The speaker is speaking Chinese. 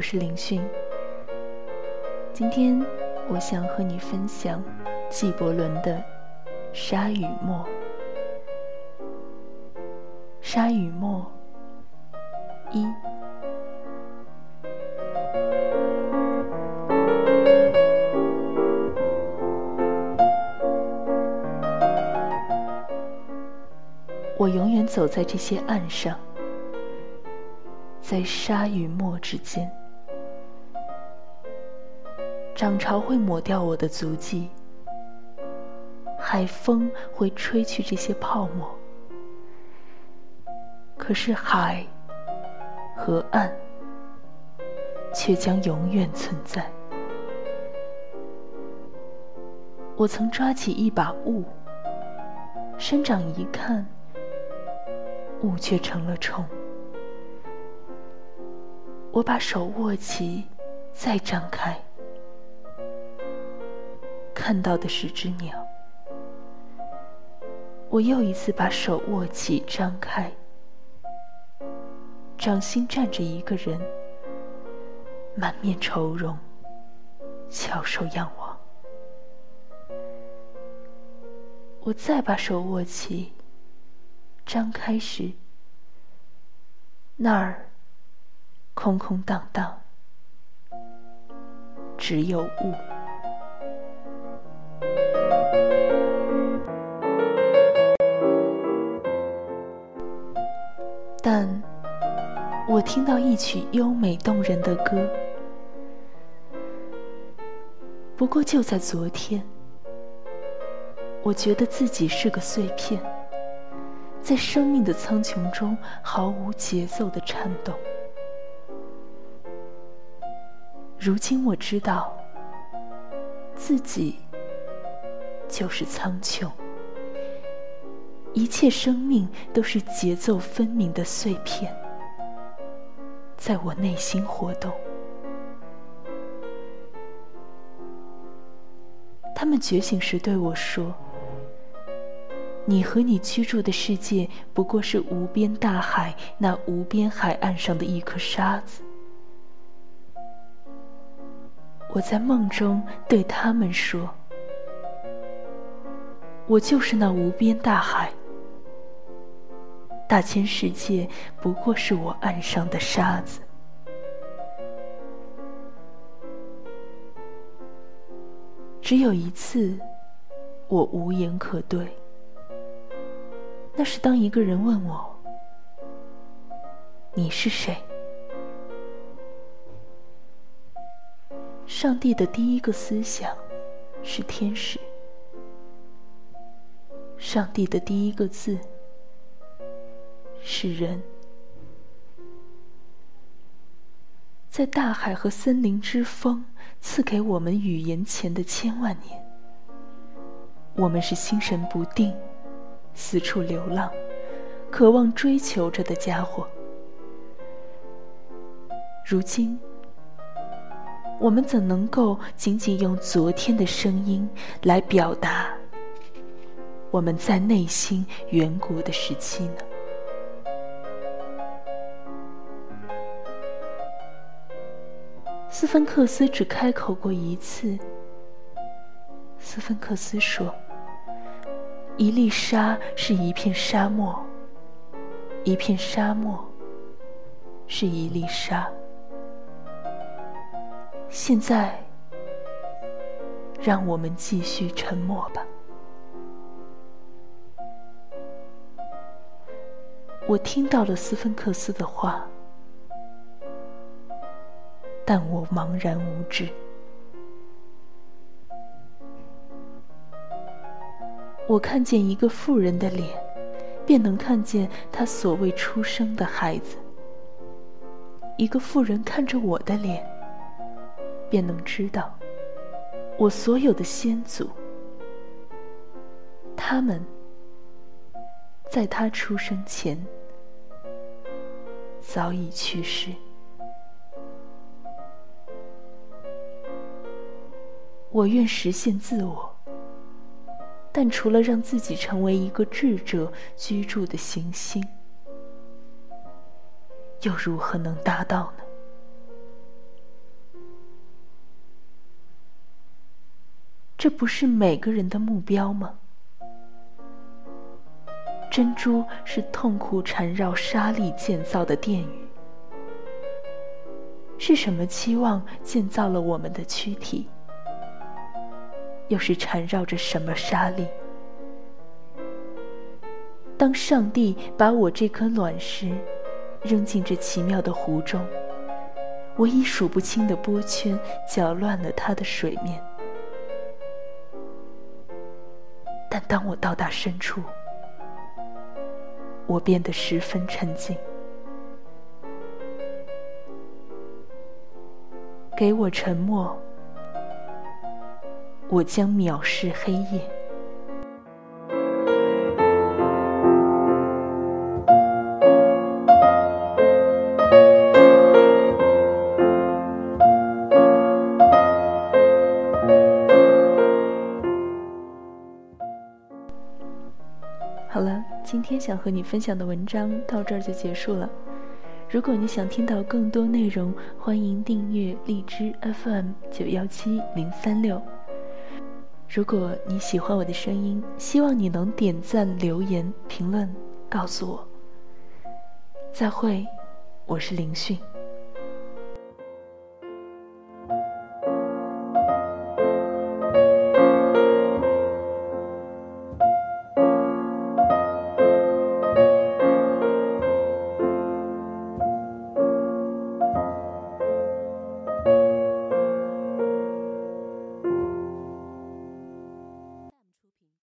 我是林讯。今天我想和你分享纪伯伦的《沙与沫》。沙与沫一。我永远走在这些岸上。在沙与沫之间，涨潮会抹掉我的足迹，海风会吹去这些泡沫。可是海和岸却将永远存在。我曾抓起一把雾，伸长一看，雾却成了虫。我把手握起，再张开，看到的是只鸟。我又一次把手握起，张开，掌心站着一个人，满面愁容，翘首仰望。我再把手握起，张开时，那儿。空空荡荡，只有雾。但我听到一曲优美动人的歌。不过就在昨天，我觉得自己是个碎片，在生命的苍穹中毫无节奏的颤动。如今我知道，自己就是苍穹，一切生命都是节奏分明的碎片，在我内心活动。他们觉醒时对我说：“你和你居住的世界不过是无边大海那无边海岸上的一颗沙子。”我在梦中对他们说：“我就是那无边大海，大千世界不过是我岸上的沙子。”只有一次，我无言可对。那是当一个人问我：“你是谁？”上帝的第一个思想是天使。上帝的第一个字是人。在大海和森林之风赐给我们语言前的千万年，我们是心神不定、四处流浪、渴望追求着的家伙。如今。我们怎能够仅仅用昨天的声音来表达我们在内心远古的时期呢？斯芬克斯只开口过一次。斯芬克斯说：“一粒沙是一片沙漠，一片沙漠是一粒沙。”现在，让我们继续沉默吧。我听到了斯芬克斯的话，但我茫然无知。我看见一个妇人的脸，便能看见她所谓出生的孩子。一个妇人看着我的脸。便能知道，我所有的先祖，他们在他出生前早已去世。我愿实现自我，但除了让自己成为一个智者居住的行星，又如何能达到呢？这不是每个人的目标吗？珍珠是痛苦缠绕沙粒建造的殿宇，是什么期望建造了我们的躯体？又是缠绕着什么沙粒？当上帝把我这颗卵石扔进这奇妙的湖中，我以数不清的波圈搅乱了它的水面。但当我到达深处，我变得十分沉静。给我沉默，我将藐视黑夜。好了，今天想和你分享的文章到这儿就结束了。如果你想听到更多内容，欢迎订阅荔枝 FM 九幺七零三六。如果你喜欢我的声音，希望你能点赞、留言、评论，告诉我。再会，我是林讯。